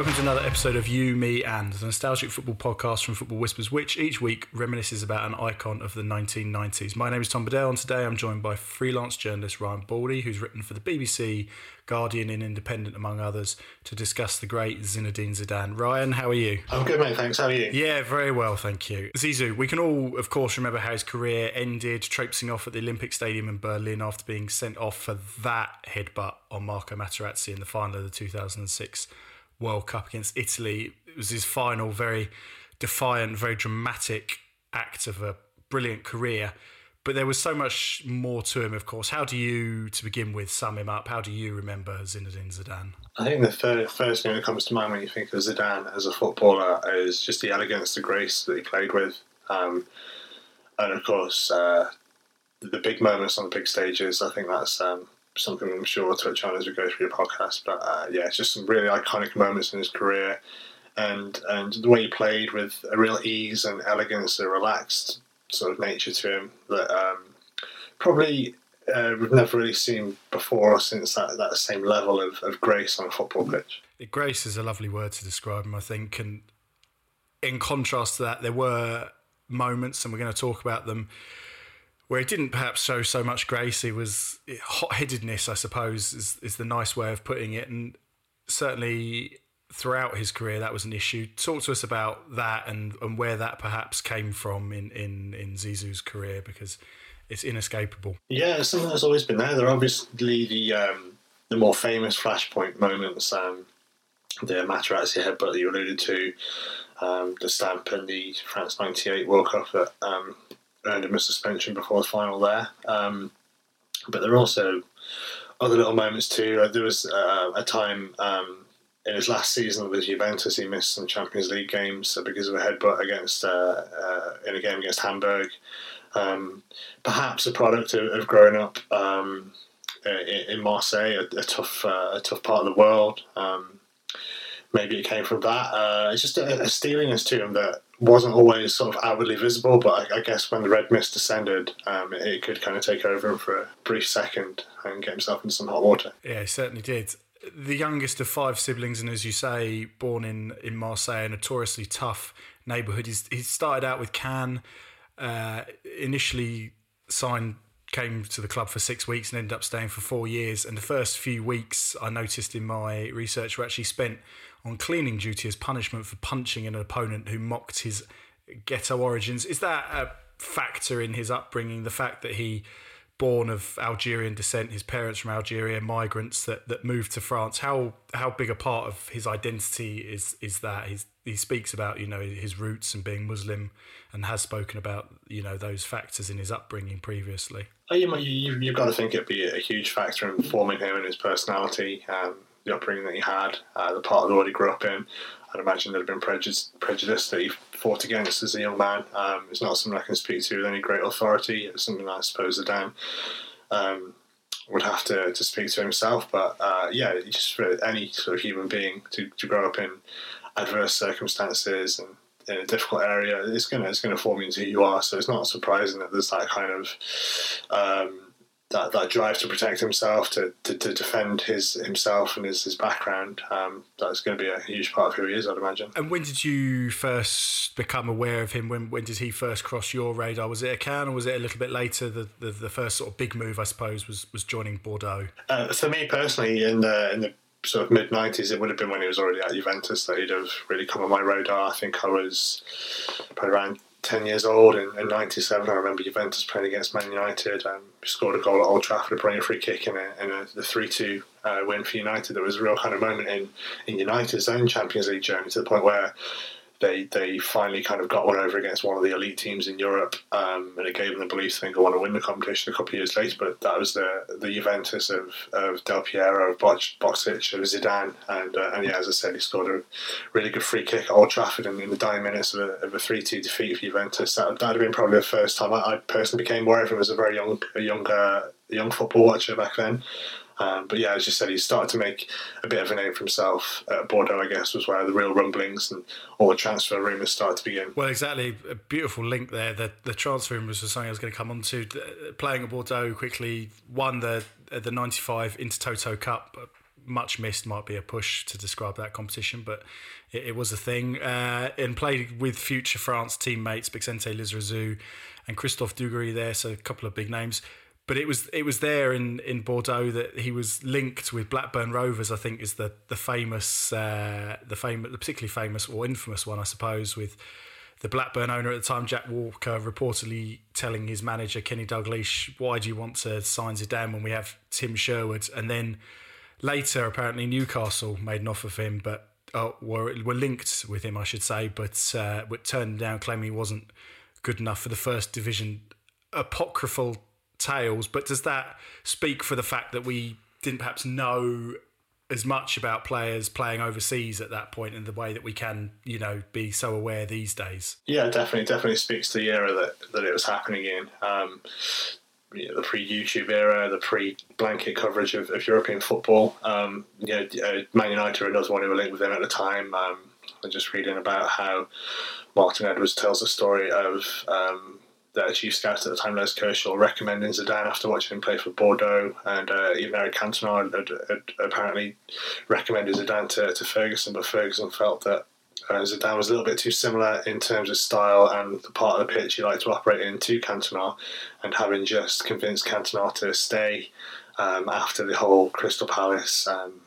Welcome to another episode of You, Me, and the nostalgic football podcast from Football Whispers, which each week reminisces about an icon of the 1990s. My name is Tom Bedell, and today I'm joined by freelance journalist Ryan Baldi, who's written for the BBC, Guardian, and Independent, among others, to discuss the great Zinedine Zidane. Ryan, how are you? I'm good, mate. Thanks. How are you? Yeah, very well, thank you. Zizou, we can all, of course, remember how his career ended, traipsing off at the Olympic Stadium in Berlin after being sent off for that headbutt on Marco Materazzi in the final of the 2006 World Cup against Italy. It was his final, very defiant, very dramatic act of a brilliant career. But there was so much more to him, of course. How do you, to begin with, sum him up? How do you remember Zinedine Zidane? I think the first, first thing that comes to mind when you think of Zidane as a footballer is just the elegance, the grace that he played with. Um, and of course, uh, the big moments on the big stages. I think that's um, something I'm sure we'll touch on as we go through the podcast. But uh, yeah, it's just some really iconic moments in his career, and and the way he played with a real ease and elegance, a relaxed sort of nature to him that um, probably uh, we've never really seen before or since that, that same level of, of grace on a football pitch. Grace is a lovely word to describe him, I think, and in contrast to that, there were moments, and we're going to talk about them where he didn't perhaps show so much grace. It was hot headedness, I suppose, is, is the nice way of putting it. And certainly throughout his career, that was an issue. Talk to us about that and, and where that perhaps came from in, in, in Zizou's career because it's inescapable. Yeah, it's something that's always been there. There are obviously the um, the more famous flashpoint moments, um, the Materazzi headbutt that you alluded to, um, the stamp and the France '98 World Cup that um, earned him a suspension before the final there. Um, but there are also other little moments too. Uh, there was uh, a time um, in his last season with Juventus, he missed some Champions League games because of a headbutt against uh, uh in a game against Hamburg. Um, perhaps a product of, of growing up um, in, Marseille, a, a tough uh, a tough part of the world. Maybe it came from that. Uh, it's just a, a steeliness to him that wasn't always sort of outwardly visible, but I, I guess when the red mist descended, um, it, it, could kind of take over him for a brief second and get himself into some hot water. Yeah, he certainly did. The youngest of five siblings, and as you say, born in, in Marseille, a notoriously tough neighbourhood. He started out with Cannes, uh, initially signed came to the club for six weeks and ended up staying for four years. And the first few weeks, I noticed in my research, were actually spent on cleaning duty as punishment for punching an opponent who mocked his ghetto origins. Is that a factor in his upbringing? The fact that he, born of Algerian descent, his parents from Algeria, migrants that, that moved to France. How how big a part of his identity is is that? He's, he speaks about you know his roots and being Muslim, and has spoken about you know those factors in his upbringing previously. Oh, you, you've got to think it'd be a huge factor in forming him and his personality. Um, the upbringing that he had, uh, the part of the world he grew up in. I'd imagine there'd have been prejudice, prejudice that he fought against as a young man. Um, it's not something I can speak to with any great authority. It's something I suppose Zidane um, would have to, to speak to himself. But uh, yeah, just for any sort of human being to, to grow up in adverse circumstances and in a difficult area, it's gonna it's gonna form you into who you are. So it's not surprising that there's that kind of um, that, that drive to protect himself, to, to, to defend his himself and his, his background, um, that's going to be a huge part of who he is, I'd imagine. And when did you first become aware of him? When when did he first cross your radar? Was it a Cannes or was it a little bit later? The, the, the first sort of big move, I suppose, was, was joining Bordeaux. Uh, for me personally, in the in the sort of mid '90s, it would have been when he was already at Juventus that he'd have really come on my radar. I think I was probably around 10 years old in, in 97 I remember Juventus playing against Man United and scored a goal at Old Trafford bringing a free kick in, a, in a, the 3-2 uh, win for United. There was a real kind of moment in, in United's own Champions League journey to the point where they they finally kind of got one over against one of the elite teams in Europe, um, and it gave them the belief to think I want to win the competition a couple of years later. But that was the the Juventus of, of Del Piero, of Boksic, of Zidane, and uh, and yeah, as I said, he scored a really good free kick at Old Trafford in, in the dying minutes of a, of a three two defeat for Juventus. That would have been probably the first time I, I personally became aware of him as a very young a young uh, young football watcher back then. Um, but yeah, as you said, he started to make a bit of a name for himself at Bordeaux, I guess, was where the real rumblings and all the transfer rumours started to begin. Well, exactly. A beautiful link there. The, the transfer rumours was something I was going to come on to. Playing at Bordeaux quickly, won the the 95 Intertoto Cup, much missed might be a push to describe that competition, but it, it was a thing. Uh, and played with future France teammates Bixente Lizarazu and Christophe Dugarry there, so a couple of big names. But it was it was there in, in Bordeaux that he was linked with Blackburn Rovers. I think is the the famous uh, the famous the particularly famous or infamous one, I suppose, with the Blackburn owner at the time, Jack Walker, reportedly telling his manager Kenny Dalglish, "Why do you want to sign Zidane when we have Tim Sherwood?" And then later, apparently Newcastle made an offer for him, but uh, were were linked with him, I should say, but uh, were turned down, claiming he wasn't good enough for the first division. Apocryphal tales, but does that speak for the fact that we didn't perhaps know as much about players playing overseas at that point in the way that we can, you know, be so aware these days. Yeah, definitely, definitely speaks to the era that, that it was happening in. Um, you know, the pre-YouTube era, the pre-blanket coverage of, of European football. Um, you know, uh, Man United were another one who were linked with them at the time. Um, I'm just reading about how Martin Edwards tells the story of um, the chief scout at the time, Les Kershaw, recommending Zidane after watching him play for Bordeaux, and uh, even Eric Cantona had, had, apparently recommended Zidane to, to Ferguson, but Ferguson felt that uh, Zidane was a little bit too similar in terms of style and the part of the pitch he liked to operate in to Cantona, and having just convinced Cantona to stay um, after the whole Crystal Palace um,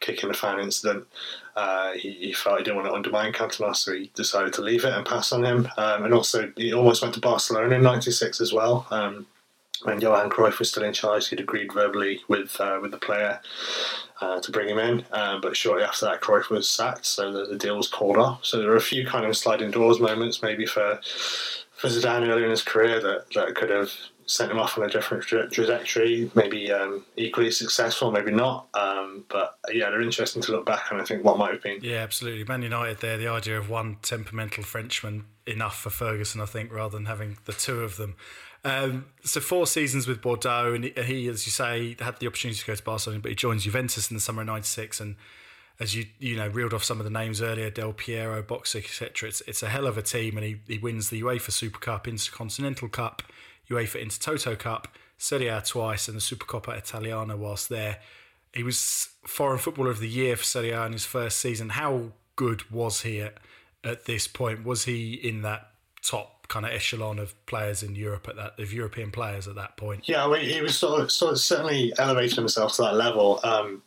kicking the fan incident, uh, he, he, felt he didn't want to undermine Cantona, so he decided to leave it and pass on him. Um, and also, he almost went to Barcelona in '96 as well. Um, when Johan Cruyff was still in charge, he'd agreed verbally with uh, with the player uh, to bring him in. Um, but shortly after that, Cruyff was sacked, so the, the, deal was called off. So there were a few kind of sliding doors moments, maybe for for Zidane earlier in his career, that, that could have sent him off on a different tra- trajectory, maybe um, equally successful, maybe not. Um, but yeah, they're interesting to look back on. I think what might have been. Yeah, absolutely. Man United there, the idea of one temperamental Frenchman enough for Ferguson, I think, rather than having the two of them. Um, so four seasons with Bordeaux, and he, as you say, had the opportunity to go to Barcelona, but he joins Juventus in the summer of '96, and as you you know reeled off some of the names earlier, Del Piero, Boksic, etc. It's it's a hell of a team, and he, he wins the UEFA Super Cup, Intercontinental Cup, UEFA Intertoto Cup, Serie A twice, and the Supercoppa Italiana whilst there. He was Foreign Footballer of the Year for Serie A in his first season. How good was he at, at this point? Was he in that top kind of echelon of players in Europe at that of European players at that point? Yeah, he was sort of, sort of certainly elevating himself to that level. Um,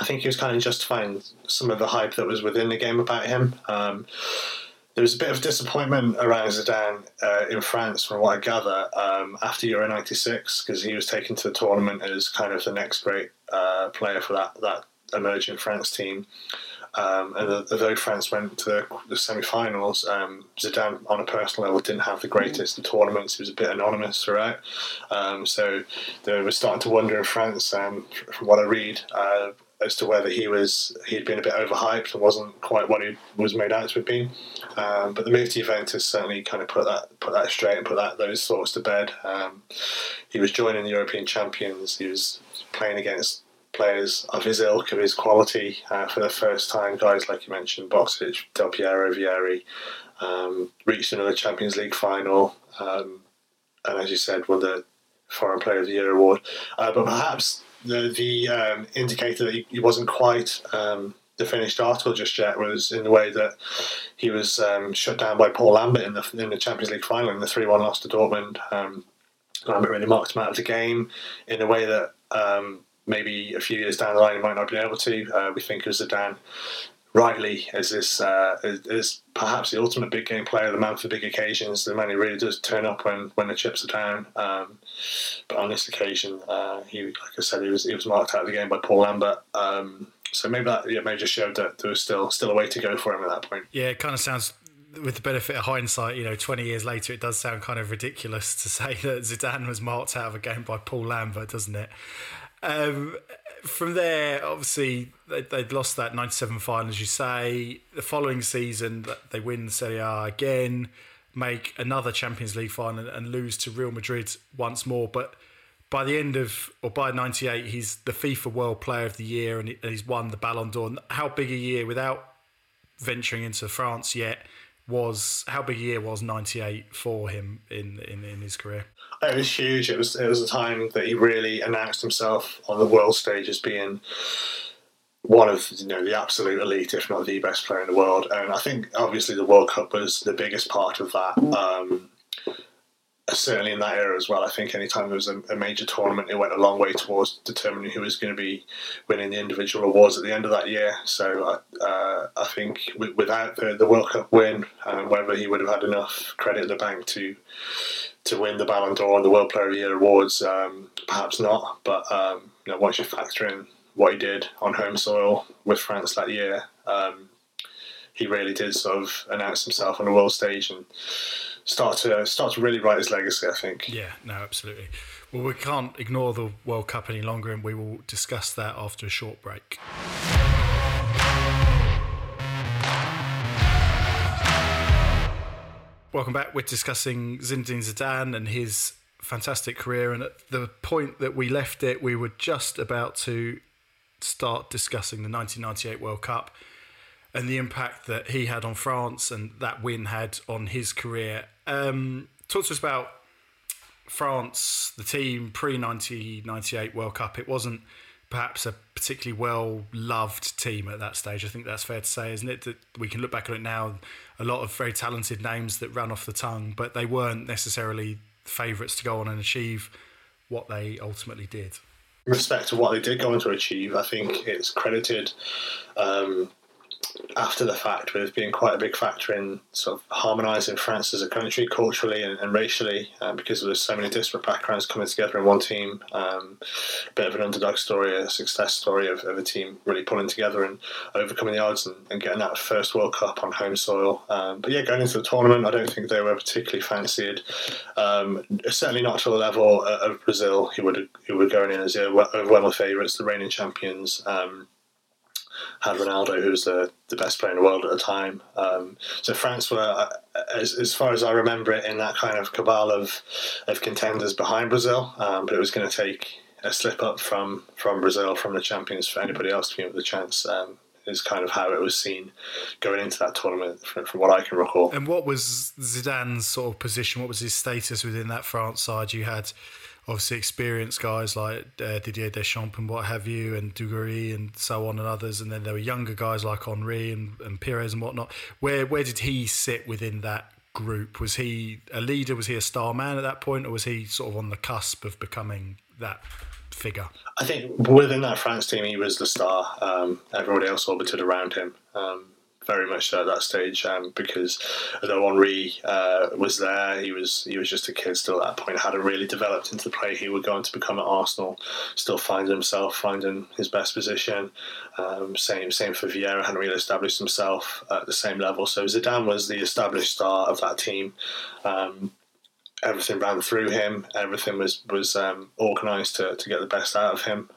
I think he was kind of justifying some of the hype that was within the game about him. Um, there was a bit of disappointment around Zidane uh, in France, from what I gather, um, after Euro '96, because he was taken to the tournament as kind of the next great uh, player for that that emerging France team. Um, and although France went to the, the semi-finals, um, Zidane, on a personal level, didn't have the greatest of tournaments. He was a bit anonymous throughout. Um, so they were starting to wonder in France, um, from what I read, uh, as to whether he was he'd been a bit overhyped and wasn't quite what he was made out to have been. Um, but the move to Juventus certainly kind of put that put that straight and put that those thoughts to bed. Um, he was joining the European champions. He was playing against players of his ilk, of his quality uh, for the first time. Guys like you mentioned, Boksic, Del Piero, Vieri, um, reached another Champions League final, um, and as you said, won the Foreign Player of the Year award. Uh, but perhaps the the um, indicator that he, he wasn't quite um, the finished article just yet was in the way that he was um, shut down by Paul Lambert in the in the Champions League final in the three one loss to Dortmund. Um, Lambert really marked him out of the game in a way that um, maybe a few years down the line he might not be able to. Uh, we think of Zidane rightly as this uh, as, perhaps the ultimate big game player, the man for big occasions, the man who really does turn up when, when the chips are down. Um, but on this occasion, uh, he, like I said, he was he was marked out of the game by Paul Lambert. Um, so maybe that yeah, maybe just showed that there was still still a way to go for him at that point. Yeah, it kind of sounds. With the benefit of hindsight, you know, 20 years later, it does sound kind of ridiculous to say that Zidane was marked out of a game by Paul Lambert, doesn't it? Um, from there, obviously, they, would lost that 97 final, as you say. The following season, they win Serie A again, make another Champions League final, and lose to Real Madrid once more. But by the end of, or by 98, he's the FIFA World Player of the Year and he's won the Ballon d'Or. How big a year, without venturing into France yet, was how big a year was 98 for him in, in, in his career? It was huge. It was it was a time that he really announced himself on the world stage as being one of you know the absolute elite, if not the best player in the world. And I think obviously the World Cup was the biggest part of that. Um, certainly in that era as well. I think anytime there was a, a, major tournament, it went a long way towards determining who was going to be winning the individual awards at the end of that year. So uh, I think without the, the World Cup win, um, whether he would have had enough credit in the bank to to win the Ballon d'Or and the World Player of the Year awards, um, perhaps not. But um, you know, once you factor in what he did on home soil with France that year, um, he really did sort of announce himself on the world stage and start to start to really write his legacy. I think. Yeah, no, absolutely. Well, we can't ignore the World Cup any longer, and we will discuss that after a short break. Welcome back. We're discussing Zinedine Zidane and his fantastic career. And at the point that we left it, we were just about to start discussing the 1998 World Cup and the impact that he had on France and that win had on his career. Um, talk to us about France, the team pre 1998 World Cup. It wasn't perhaps a particularly well loved team at that stage. I think that's fair to say, isn't it? That we can look back on it now, a lot of very talented names that ran off the tongue, but they weren't necessarily favourites to go on and achieve what they ultimately did. Respect to what they did go on to achieve, I think it's credited um, after the fact with being quite a big factor in sort of harmonising France as a country culturally and, and racially um, because there's so many disparate backgrounds coming together in one team. Um, a bit of an underdog story, a success story of, of, a team really pulling together and overcoming the odds and, and getting that first World Cup on home soil. Um, but yeah, going into the tournament, I don't think they were particularly fancied. Um, certainly not to the level of Brazil, who would who were going in as overwhelming favourites, the reigning champions. Um, had Ronaldo, who was the, the best player in the world at the time. Um, so France were, uh, as, as far as I remember it, in that kind of cabal of, of contenders behind Brazil. Um, but it was going to take a slip up from, from Brazil, from the champions, for anybody else to give the chance. Um, is kind of how it was seen going into that tournament, from, from, what I can recall. And what was Zidane's sort of position? What was his status within that France side? You had obviously experienced guys like uh, Didier Deschamps and what have you, and Dugarry and so on and others, and then there were younger guys like Henry and, and Pires and whatnot. Where where did he sit within that group? Was he a leader? Was he a star man at that point, or was he sort of on the cusp of becoming that figure? I think within that France team, he was the star. Um, everybody else orbited around him. Um, very much so at that stage um, because although Henry uh, was there, he was he was just a kid still at that point. Hadn't really developed into the player he would go on to become at Arsenal. Still finding himself, finding his best position. Um, same same for Vieira. Hadn't really established himself at the same level. So Zidane was the established star of that team. Um, everything ran through him. Everything was was um, organised to, to get the best out of him.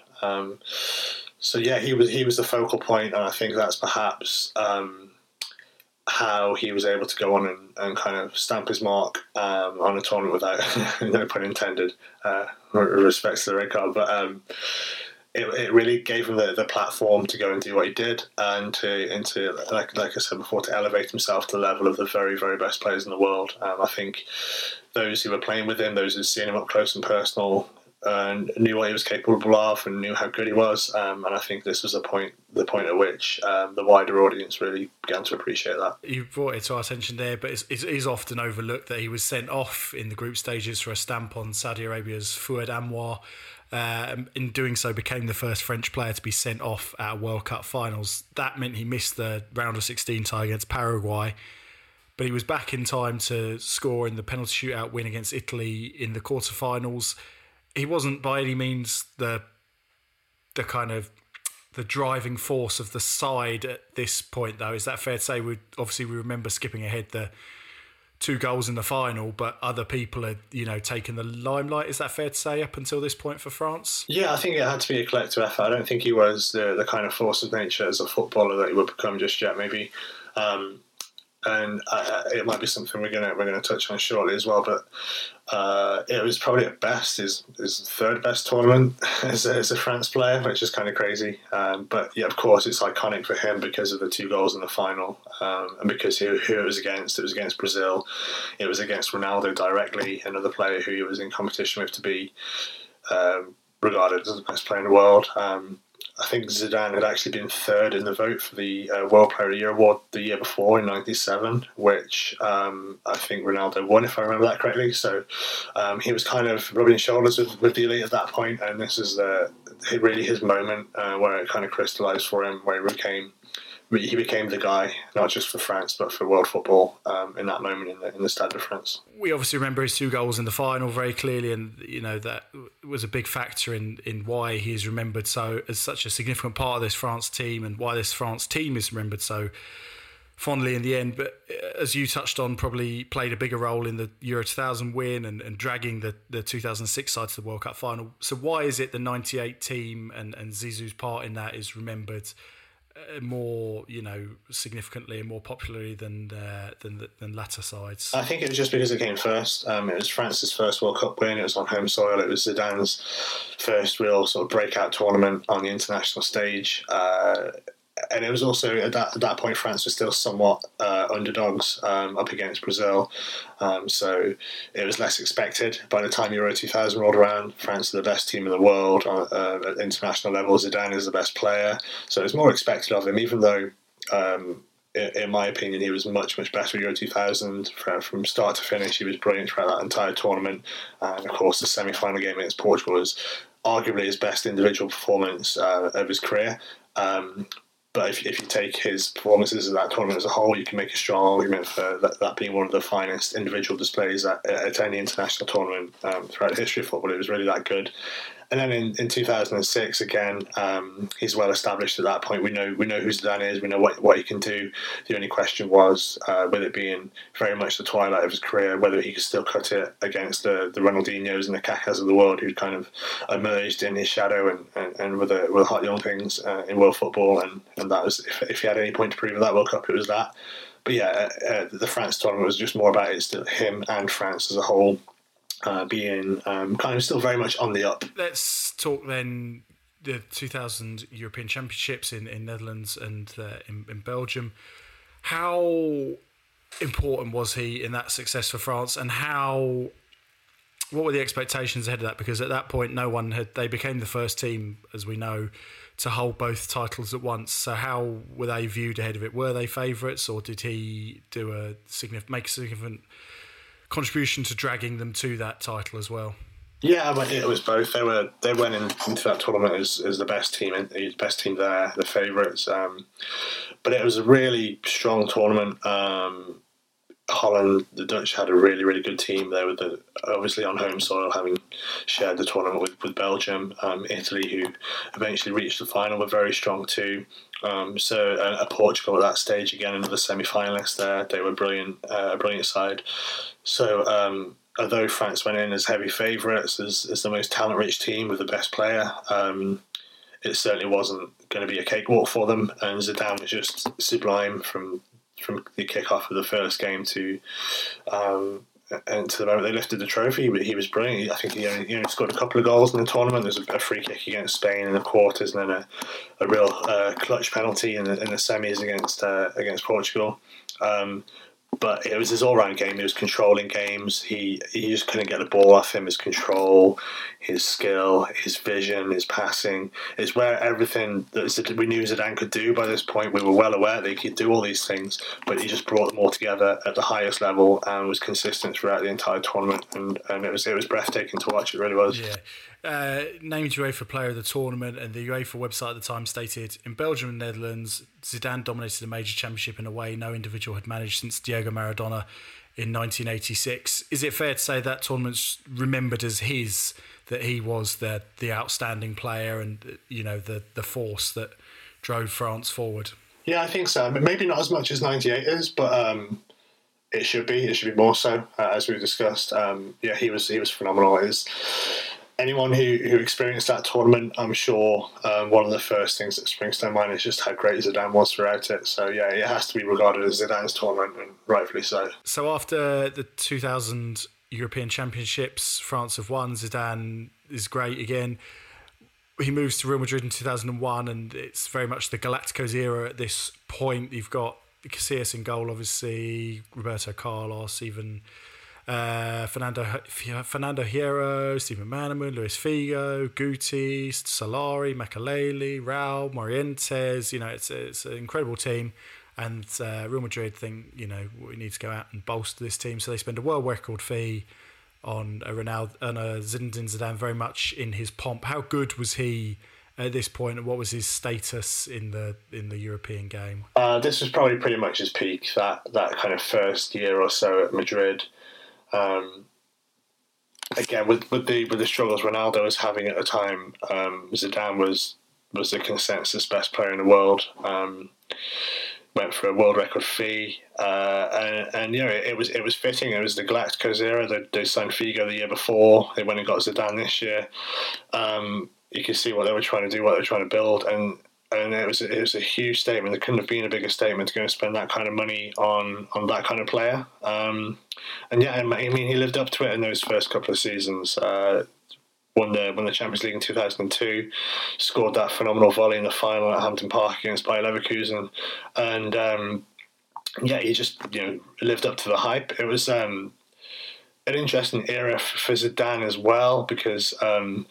So yeah, he was he was the focal point, and I think that's perhaps um, how he was able to go on and, and kind of stamp his mark um, on a tournament without no pun intended, uh, respect to the red card, but. Um, it, it really gave him the, the platform to go and do what he did and to into like like I said before to elevate himself to the level of the very very best players in the world. Um, I think those who were playing with him, those who seen him up close and personal, and knew what he was capable of and knew how good he was. Um, and I think this was the point, the point at which um, the wider audience really began to appreciate that. You brought it to our attention there, but it's, often overlooked that he was sent off in the group stages for a stamp on Saudi Arabia's Fouad Amour. Uh, in doing so, became the first French player to be sent off at World Cup finals. That meant he missed the round of 16 tie against Paraguay but he was back in time to score in the penalty shootout win against Italy in the quarterfinals he wasn't by any means the the kind of the driving force of the side at this point though. Is that fair to say? We obviously we remember skipping ahead the two goals in the final but other people had you know taken the limelight. Is that fair to say up until this point for France? Yeah I think it had to be a collective effort. I don't think he was the, the kind of force of nature as a footballer that he would become just yet maybe. Um, and uh, it might be something we're gonna we're gonna touch on shortly as well. But uh, it was probably at best his, his third best tournament as a, as a France player, which is kind of crazy. Um, but yeah, of course, it's iconic for him because of the two goals in the final um, and because who, who it was against. It was against Brazil. It was against Ronaldo directly, another player who he was in competition with to be um, regarded as the best player in the world. Um, I think Zidane had actually been third in the vote for the uh, World Player of the Year award the year before in '97, which um, I think Ronaldo won, if I remember that correctly. So um, he was kind of rubbing shoulders with, with the elite at that point, and this is uh, really his moment uh, where it kind of crystallised for him, where he became he became the guy, not just for France but for world football um, in that moment in the in the Stade de France. We obviously remember his two goals in the final very clearly, and you know that was a big factor in in why he is remembered so as such a significant part of this France team, and why this France team is remembered so fondly in the end. But uh, as you touched on, probably played a bigger role in the Euro 2000 win and, and dragging the, the 2006 side to the World Cup final. So why is it the 98 team and, and Zizou's part in that is remembered more, you know, significantly and more popularly than uh, than than latter sides? I think it was just because it came first. Um, it was France's first World Cup win. It was on home soil. It was Zidane's first real sort of breakout tournament on the international stage. Uh, and it was also at that, at that point France was still somewhat uh, underdogs um, up against Brazil, um, so it was less expected. By the time Euro 2000 rolled around, France are the best team in the world uh, uh, at international level. Zidane is the best player, so it was more expected of him, even though. Um, in my opinion, he was much, much better Euro 2000 from start to finish. He was brilliant throughout that entire tournament. And of course, the semi final game against Portugal was arguably his best individual performance uh, of his career. Um, but if, if you take his performances of that tournament as a whole, you can make a strong argument for that, that being one of the finest individual displays at, at any international tournament um, throughout history of football. It was really that good. And then in, in 2006, again, um, he's well established at that point. We know we know who Zidane is. We know what, what he can do. The only question was, uh, with it being very much the twilight of his career, whether he could still cut it against the, the Ronaldinhos and the Kakas of the world, who kind of emerged in his shadow and, and, and were the, were the hot young things uh, in world football. And, and that was, if, if he had any point to prove at that World Cup, it was that. But yeah, uh, uh the France tournament was just more about it, him and France as a whole uh, being um, kind of still very much on the up. Let's talk then the 2000 European Championships in, in Netherlands and uh, in, in Belgium. How important was he in that success for France, and how what were the expectations ahead of that? Because at that point, no one had. They became the first team, as we know, to hold both titles at once. So how were they viewed ahead of it? Were they favourites, or did he do a significant make a significant contribution to dragging them to that title as well. Yeah, but it was both. They were they went in, into that tournament as, as the best team, the best team there, the favourites. Um, but it was a really strong tournament. Um, Holland, the Dutch had a really, really good team. They were the, obviously on home soil, having shared the tournament with, with Belgium. Um, Italy, who eventually reached the final, were very strong too. Um, so uh, Portugal at that stage again, another semi-finalist there. They were brilliant, uh, a brilliant side. So um, although France went in as heavy favourites, as, as the most talent-rich team with the best player, um, it certainly wasn't going to be a cakewalk for them. And Zidane was just sublime from from the kick-off of the first game to um, and to the moment they lifted the trophy, but he was brilliant. I think he only, he only scored a couple of goals in the tournament. There's a, free kick against Spain in the quarters, and then a, a real uh, clutch penalty in the, in the semis against uh, against Portugal. Um, but it was his all round game. He was controlling games. He he just couldn't get the ball off him. His control, his skill, his vision, his passing is where everything that we knew Zidane could do by this point. We were well aware that he could do all these things, but he just brought them all together at the highest level and was consistent throughout the entire tournament. And, and it was it was breathtaking to watch. It really was. Yeah. Uh, named UEFA Player of the Tournament, and the UEFA website at the time stated in Belgium and Netherlands, Zidane dominated a major championship in a way no individual had managed since Diego Maradona in 1986. Is it fair to say that tournament's remembered as his, that he was the the outstanding player and you know the the force that drove France forward? Yeah, I think so. Maybe not as much as 98 is, but um, it should be. It should be more so, uh, as we discussed. Um, yeah, he was he was phenomenal. It was, anyone who, who experienced that tournament, I'm sure um, one of the first things that springs to mind is just how great Zidane was throughout it. So yeah, it has to be regarded as Zidane's tournament, and rightfully so. So after the 2000 European Championships, France have won. Zidane is great again. He moves to Real Madrid in 2001, and it's very much the Galacticos era at this point. You've got Casillas in goal, obviously, Roberto Carlos, even uh, Fernando Fernando Hierro, Steve McManaman, Luis Figo, Guti, Solari, Makelele, Raul, Morientes. You know, it's it's an incredible team. And uh, Real Madrid think, you know, we need to go out and bolster this team. So they spend a world record fee on a Ronaldo, on a Zinedine Zidane very much in his pomp. How good was he at this and What was his status in the in the European game? Uh, this was probably pretty much his peak. That that kind of first year or so at Madrid. Um, again, with, with the with the struggles Ronaldo was having at the time, um, Zidane was was the consensus best player in the world. Um, went for a world record fee, uh, and, and it, it, was it was fitting. It was the Galacticos era. They, they signed Figo the year before. They went and got Zidane this year. Um, you can see what they were trying to do, what they were trying to build, and and it was it was a huge statement. There couldn't have been a bigger statement to go and spend that kind of money on on that kind of player. Um, and yeah, I mean he lived up to it in those first couple of seasons. Uh, won the won the Champions League in 2002, scored that phenomenal volley in the final at Hampden Park against Bayer Leverkusen, and um, yeah, he just you know lived up to the hype. It was um, an interesting era for Zidane as well because um,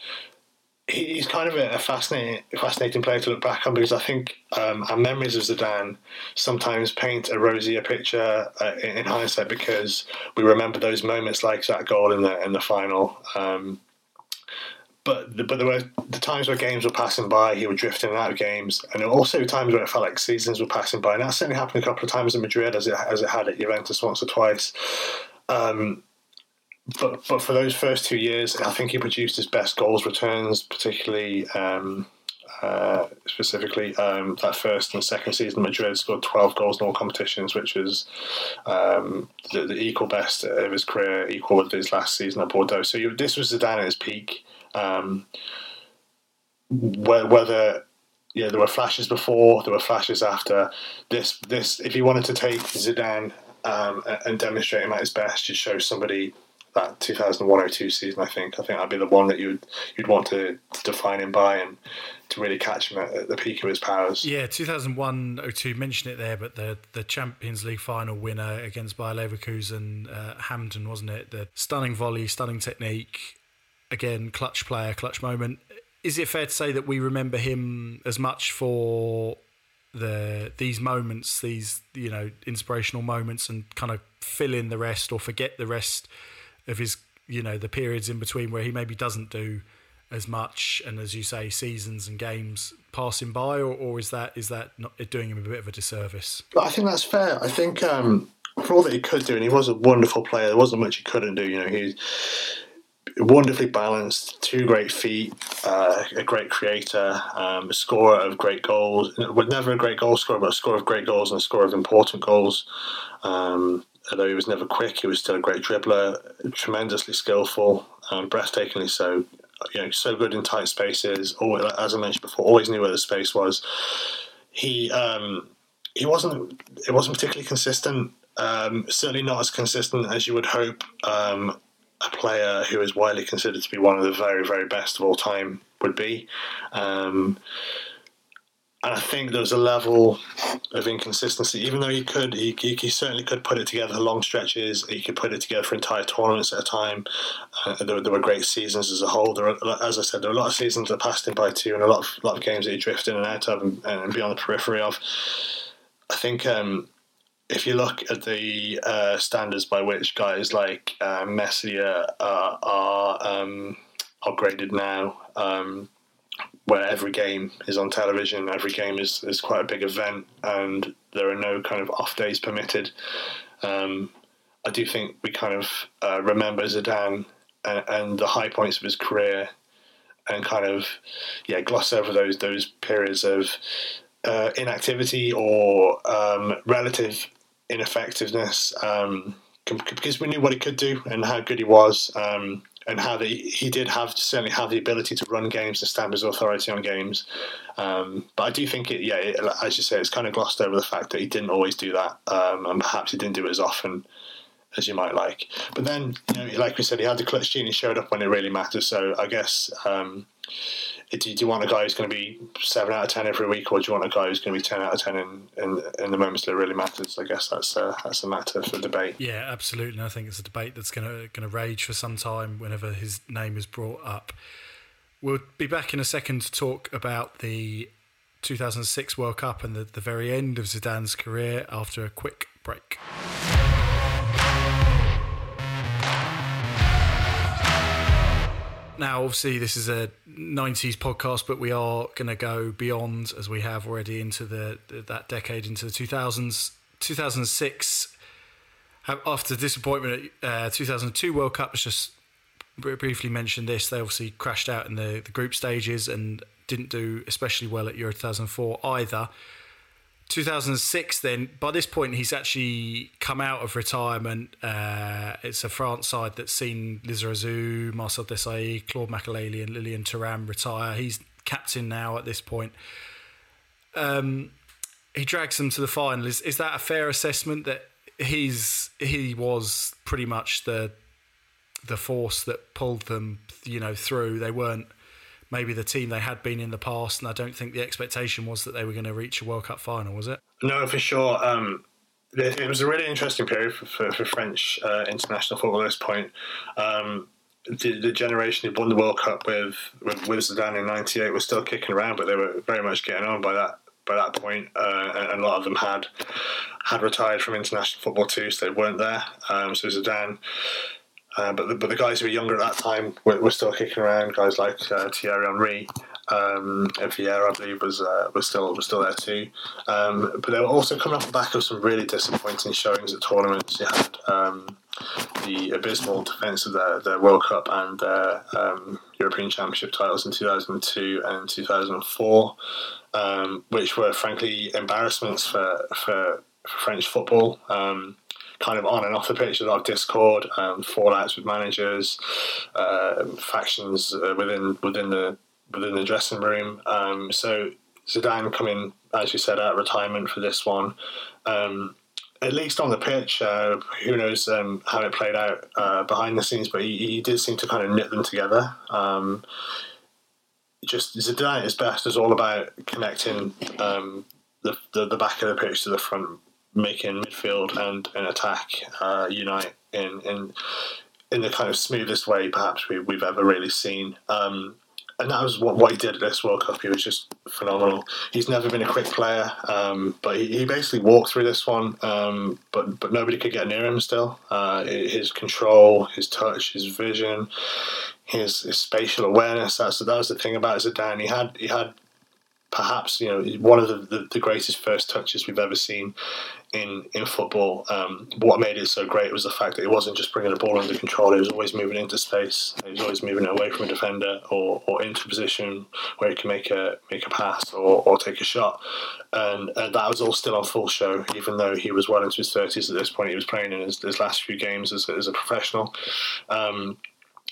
he's kind of a, fascinating, fascinating player to look back on because I think um, our memories of Zidane sometimes paint a rosier picture uh, in, in, hindsight because we remember those moments like that goal in the in the final. Um, but but there were the times where games were passing by, he would drift in and out of games, and also times where it felt like seasons were passing by, and that certainly happened a couple of times in Madrid, as it as it had at Juventus once or twice. Um, but but for those first two years, I think he produced his best goals returns, particularly. Um, uh, specifically, um, that first and second season, Madrid scored 12 goals in all competitions, which was um, the, the, equal best of his career, equal with his last season at Bordeaux. So you, this was Zidane at his peak. Um, whether yeah, there were flashes before, there were flashes after. This, this, if you wanted to take Zidane um, and demonstrate him at his best, just show somebody that 2001-02 season. I think, I think that'd be the one that you'd you'd want to, to define him by and to really catch him at, at the peak of his powers. Yeah, 2001-02. Mention it there, but the the Champions League final winner against Bayer Leverkusen, uh, Hampden, wasn't it? The stunning volley, stunning technique again, clutch player, clutch moment. Is it fair to say that we remember him as much for the these moments, these you know inspirational moments, and kind of fill in the rest or forget the rest of his you know the periods in between where he maybe doesn't do as much, and as you say, seasons and games passing by, or, or is that is that not doing him a bit of a disservice? I think that's fair. I think um, for all that he could do, and he was a wonderful player, there wasn't much he couldn't do. You know, he's wonderfully balanced, two great feet, uh, a great creator, um, a scorer of great goals. Never a great goal scorer, but a scorer of great goals and a scorer of important goals. Um, although he was never quick, he was still a great dribbler, tremendously skillful, um, breathtakingly so. You know, so good in tight spaces. Always, as I mentioned before, always knew where the space was. He um, he wasn't it wasn't particularly consistent. Um, certainly not as consistent as you would hope um, a player who is widely considered to be one of the very, very best of all time would be. Um, and I think there was a level of inconsistency, even though he could, he, he, he, certainly could put it together for long stretches. He could put it together for entire tournaments at a time. Uh, there, there, were great seasons as a whole. There as I said, there were a lot of seasons that passed him by too, and a lot of lot of games that he drifted in and out of and, and the periphery of. I think um, if you look at the uh, standards by which guys like uh, Messi uh, are um, now, um, where every game is on television, every game is, is quite a big event, and there are no kind of off days permitted. Um, I do think we kind of uh, remember Zidane and, and, the high points of his career, and kind of yeah gloss over those those periods of uh, inactivity or um, relative ineffectiveness um, because we knew what he could do and how good he was. Um, and how the, he did have certainly have the ability to run games and stamp his authority on games. Um, but I do think it, yeah, it, as you say, it's kind of glossed over the fact that he didn't always do that, um, and perhaps he didn't do it as often as you might like. But then, you know, like we said, he had the clutch gene. He showed up when it really mattered. So I guess um, do, you want a guy who's going to be seven out of ten every week, or do you want a guy who's going to be ten out of ten in, in, in the moments that really matters? I guess that's a, that's a matter for debate. Yeah, absolutely. I think it's a debate that's going to going to rage for some time whenever his name is brought up. We'll be back in a second to talk about the 2006 World Cup and the, the very end of Zidane's career after a quick break. Now, obviously, this is a 90s podcast, but we are going to go beyond, as we have already, into the that decade, into the 2000s. 2006, after disappointment at uh, 2002 World Cup, let's just briefly mention this. They obviously crashed out in the, the group stages and didn't do especially well at Euro 2004 either. 2006, then, by this point, he's actually come out of retirement. Uh, it's a France side that's seen Lizarazu, Marcel Desailly, Claude Makélélé, and Lilian Thuram retire. He's captain now at this point. Um, he drags them to the final. Is, is that a fair assessment that he's he was pretty much the the force that pulled them, you know, through? They weren't maybe the team they had been in the past. And I don't think the expectation was that they were going to reach a World Cup final, was it? No, for sure. Um, it was a really interesting period for, for, for French uh, international football at this point. Um, the, the, generation who won the World Cup with, with, with Zidane in '98 was still kicking around, but they were very much getting on by that by that point, uh, and a lot of them had had retired from international football too, so they weren't there. Um, so Zidane uh, but the, but the guys who were younger at that time were, were still kicking around. Guys like uh, Thierry Henry, um, and Vieira, I believe, was uh, was still was still there too. Um, but they were also coming off the back of some really disappointing showings at tournaments. You had um, the abysmal defence of their, their World Cup and their um, European Championship titles in 2002 and 2004, um, which were frankly embarrassments for for, for French football. Um, kind of on and off the pitch. A lot of discord, um, fallouts with managers, uh, factions within within the within the dressing room. Um, so Zidane coming, as you said, out retirement for this one. Um, at least on the pitch, uh, who knows um, how it played out uh, behind the scenes, but he, he, did seem to kind of knit them together. Um, just Zidane at his best is all about connecting um, the, the, the back of the pitch to the front making midfield and an attack uh, unite in, in in the kind of smoothest way perhaps we, have ever really seen. Um, and that was what, what he did at this World Cup. He was just phenomenal. He's never been a quick player, um, but he, he, basically walked through this one. Um, but but nobody could get near him. Still, uh, his control, his touch, his vision, his, his spatial awareness. That's that was the thing about Zidane. He had he had perhaps you know one of the, the, the, greatest first touches we've ever seen in in football. Um, what made it so great was the fact that he wasn't just bringing the ball under control; he was always moving into space. He was always moving away from a defender or, or into a position where he can make a make a pass or, or take a shot. And, and that was all still on full show, even though he was well into his thirties at this point. He was playing in his, his last few games as, as a professional. Um,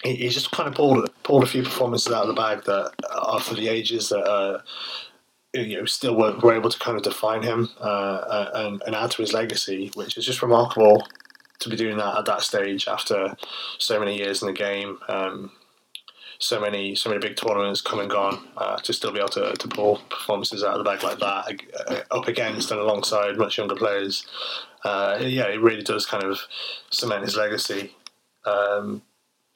he, he just kind of pulled pulled a few performances out of the bag that are for the ages that. Uh, you know, still were, were able to kind of define him uh, uh, and, and add to his legacy, which is just remarkable to be doing that at that stage after so many years in the game, um, so many so many big tournaments come and gone, uh, to still be able to, to pull performances out of the bag like that uh, up against and alongside much younger players. Uh, yeah, it really does kind of cement his legacy. Um,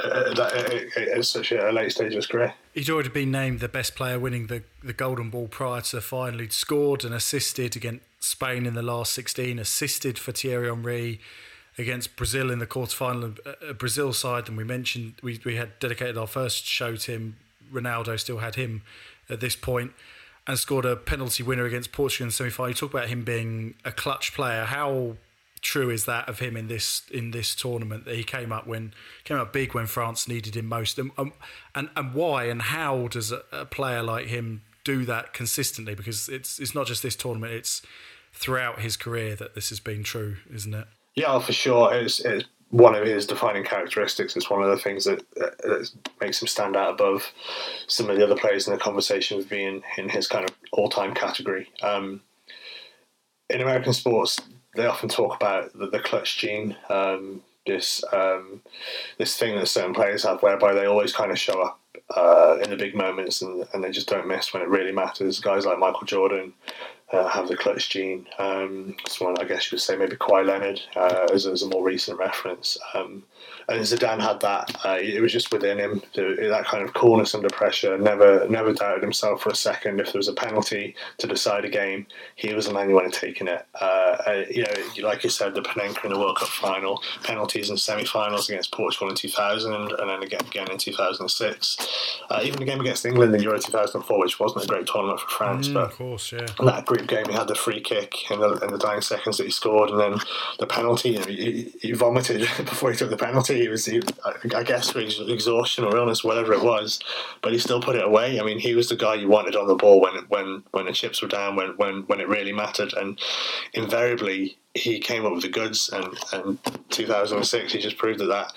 at, at, at, such a late stage of his career. He'd already been named the best player, winning the, the Golden Ball prior to the final. He'd scored and assisted against Spain in the last 16, assisted for Thierry Henry against Brazil in the quarterfinal. A uh, uh, Brazil side, and we mentioned we, we had dedicated our first show to him. Ronaldo still had him at this point and scored a penalty winner against Portugal in the semi final. You talk about him being a clutch player. How true is that of him in this in this tournament that he came up when came up big when France needed him most. And um, and, and why and how does a, a, player like him do that consistently? Because it's it's not just this tournament it's throughout his career that this has been true isn't it? Yeah for sure. It's, it's one of his defining characteristics. It's one of the things that, that makes him stand out above some of the other players in the conversation of being in his kind of all-time category. Um, in American sports, they often talk about the, the clutch gene. Um, this um, this thing that certain players have, whereby they always kind of show up uh, in the big moments and, and they just don't miss when it really matters. Guys like Michael Jordan uh, have the clutch gene. Um, someone I guess you could say maybe Kawhi Leonard uh, as, as, a more recent reference. Um, and Zidane had that. Uh, it was just within him that kind of coolness under pressure. Never, never doubted himself for a second. If there was a penalty to decide a game, he was the man you wanted taking it. Uh, uh, you know, like you said, the Panenka in the World Cup final, penalties in semi-finals against Portugal in 2000, and then again again in 2006. Uh, even the game against England in Euro 2004, which wasn't a great tournament for France, mm, but of course, yeah. that game, he had the free kick in the, in the dying seconds that he scored, and then the penalty. You know, he, he vomited before he took the penalty he was, he, I guess, for exhaustion or illness, whatever it was, but he still put it away. I mean, he was the guy you wanted on the ball when when when the chips were down, when when when it really mattered, and invariably he came up with the goods. And, and 2006, he just proved that, that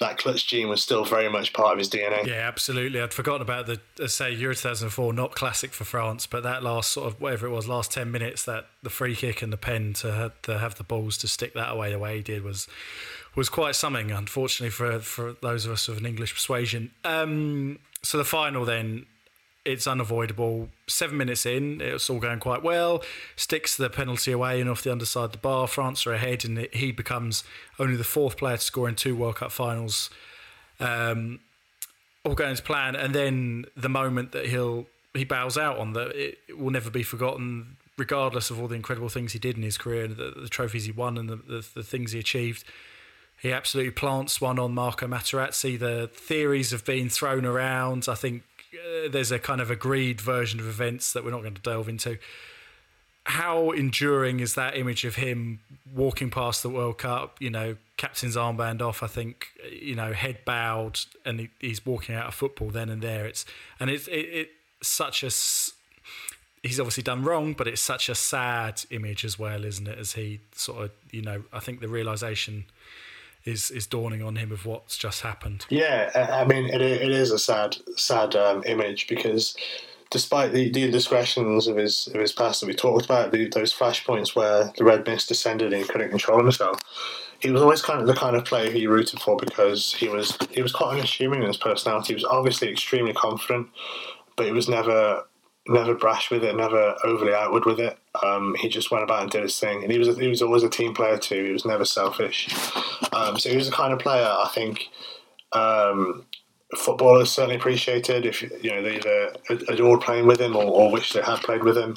that clutch gene was still very much part of his DNA. Yeah, absolutely. I'd forgotten about the uh, say Euro 2004, not classic for France, but that last sort of whatever it was, last 10 minutes, that the free kick and the pen to have, to have the balls to stick that away the way he did was was quite something, unfortunately, for, for those of us of an English persuasion. Um, so the final then, it's unavoidable. Seven minutes in, it's all going quite well. Sticks the penalty away and off the underside of the bar. France are ahead, and he becomes only the fourth player to score in two World Cup finals. Um, all going to plan, and then the moment that he'll he bows out on that, it, will never be forgotten regardless of all the incredible things he did in his career, the, the trophies he won, and the, the, the, things he achieved. He absolutely plants one on Marco Materazzi. The theories have been thrown around. I think uh, there's a kind of agreed version of events that we're not going to delve into. How enduring is that image of him walking past the World Cup? You know, captain's armband off. I think you know, head bowed, and he, he's walking out of football then and there. It's and it's it, it's such a he's obviously done wrong, but it's such a sad image as well, isn't it? As he sort of, you know, I think the realization is is dawning on him of what's just happened. Yeah, I mean, it, it is a sad sad um, image because despite the, the indiscretions of his of his past that we talked about, the, those flashpoints where the red mist descended and he couldn't control himself, he was always kind of the kind of player you rooted for because he was he was quite unassuming in his personality. He was obviously extremely confident, but he was never never brash with it, never overly outward with it. Um, he just went about and did his thing, and he was he was always a team player too. He was never selfish. Um, so he was the kind of player I think um, footballers certainly appreciated. If you know they either adored playing with him or, or wish they had played with him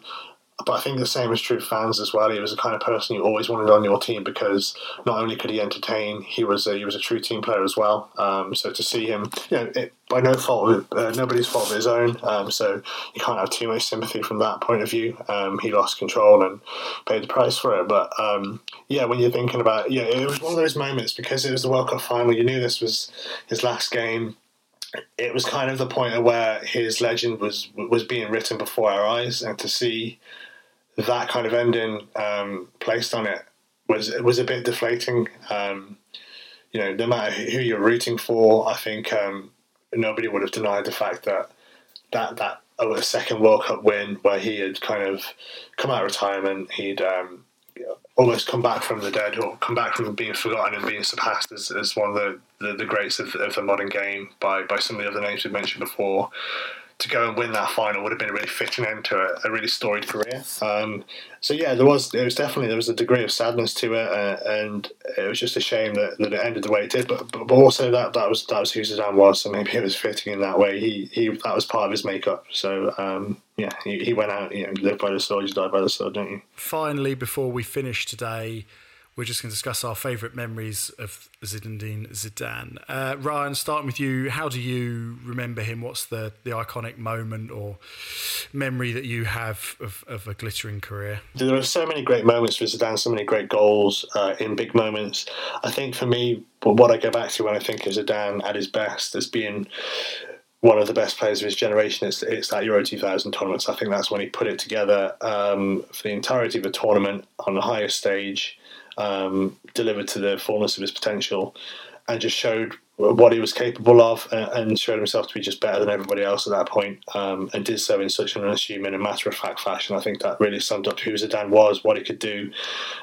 but I think the same is true for fans as well. He was the kind of person you always wanted on your team because not only could he entertain, he was a, he was a true team player as well. Um, so to see him, you know, it, by no fault of uh, nobody's fault of his own. Um, so you can't have too much sympathy from that point of view. Um, he lost control and paid the price for it. But um, yeah, when you're thinking about, yeah, it was one of those moments because it was the World Cup final. You knew this was his last game it was kind of the point where his legend was was being written before our eyes, and to see that kind of ending um, placed on it was was a bit deflating. Um, you know, no matter who you're rooting for, I think um, nobody would have denied the fact that that that a second World Cup win where he had kind of come out of retirement, he'd um, almost come back from the dead or come back from being forgotten and being surpassed as, as one of the, the, the greats of, of the modern game by, by some of the other names we mentioned before to go and win that final would have been a really fitting end to a, a really storied career. Um, so yeah, there was there was definitely there was a degree of sadness to it, uh, and it was just a shame that, that it ended the way it did. But, but, but also that that was that was who Zidane was, so maybe it was fitting in that way. He he that was part of his makeup. So um, yeah, he, he went out. You know, lived by the sword, you died by the sword, don't you? Finally, before we finish today we're just going to discuss our favourite memories of Zinedine Zidane. Uh, Ryan, starting with you, how do you remember him? What's the, the iconic moment or memory that you have of, of a glittering career? There are so many great moments for Zidane, so many great goals uh, in big moments. I think for me, what I go back to when I think of Zidane at his best as being one of the best players of his generation. It's, it's that Euro 2000 tournament. So I think that's when he put it together um, for the entirety of the tournament on the highest stage um, delivered to the fullness of his potential, and just showed what he was capable of uh, and showed himself to be just better than everybody else at that point, um, and did so in such an unassuming and matter of fact fashion. I think that really summed up who Zidane was, what he could do,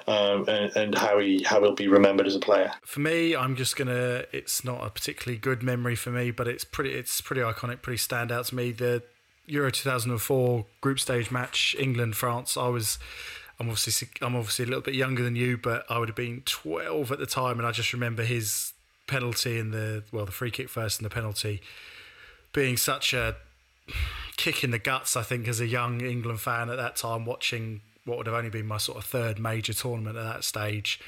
um, and, and, how he how he'll be remembered as a player. For me, I'm just gonna. It's not a particularly good memory for me, but it's pretty. It's pretty iconic, pretty stand out to me. The Euro 2004 group stage match, England France. I was. I'm obviously I'm obviously a little bit younger than you, but I would have been 12 at the time, and I just remember his penalty and the well the free kick first and the penalty being such a kick in the guts I think as a young England fan at that time watching what would have only been my sort of third major tournament at that stage.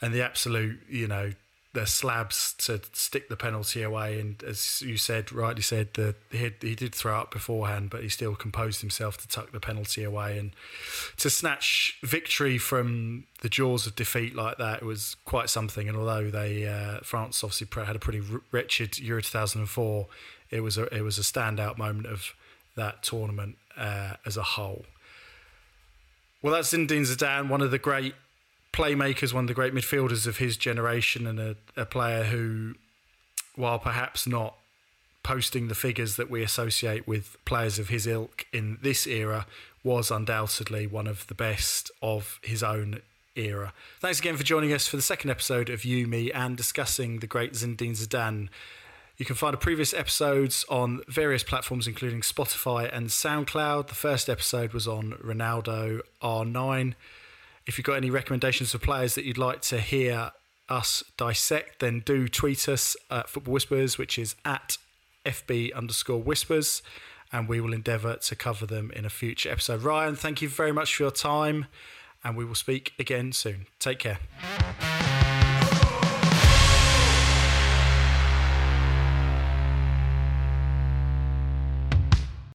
And the absolute you know the slabs to stick the penalty away. And as you said, rightly said, that he, he did throw up beforehand, but he still composed himself to tuck the penalty away and to snatch victory from the jaws of defeat like that. Was quite something. And although they uh, France obviously had a pretty wretched Euro 2004, it was a it was a standout moment of that tournament uh, as a whole. Well, that's Zinedine Zidane, one of the great playmakers, one of the great midfielders of his generation, and a, a player who, while perhaps not posting the figures that we associate with players of his ilk in this era, was undoubtedly one of the best of his own era. Thanks again for joining us for the second episode of You, Me, and discussing the great Zinedine Zidane. You can find the previous episodes on various platforms, including Spotify and SoundCloud. The first episode was on Ronaldo R9. If you've got any recommendations for players that you'd like to hear us dissect, then do tweet us at Football Whispers, which is at FB underscore whispers, and we will endeavour to cover them in a future episode. Ryan, thank you very much for your time, and we will speak again soon. Take care.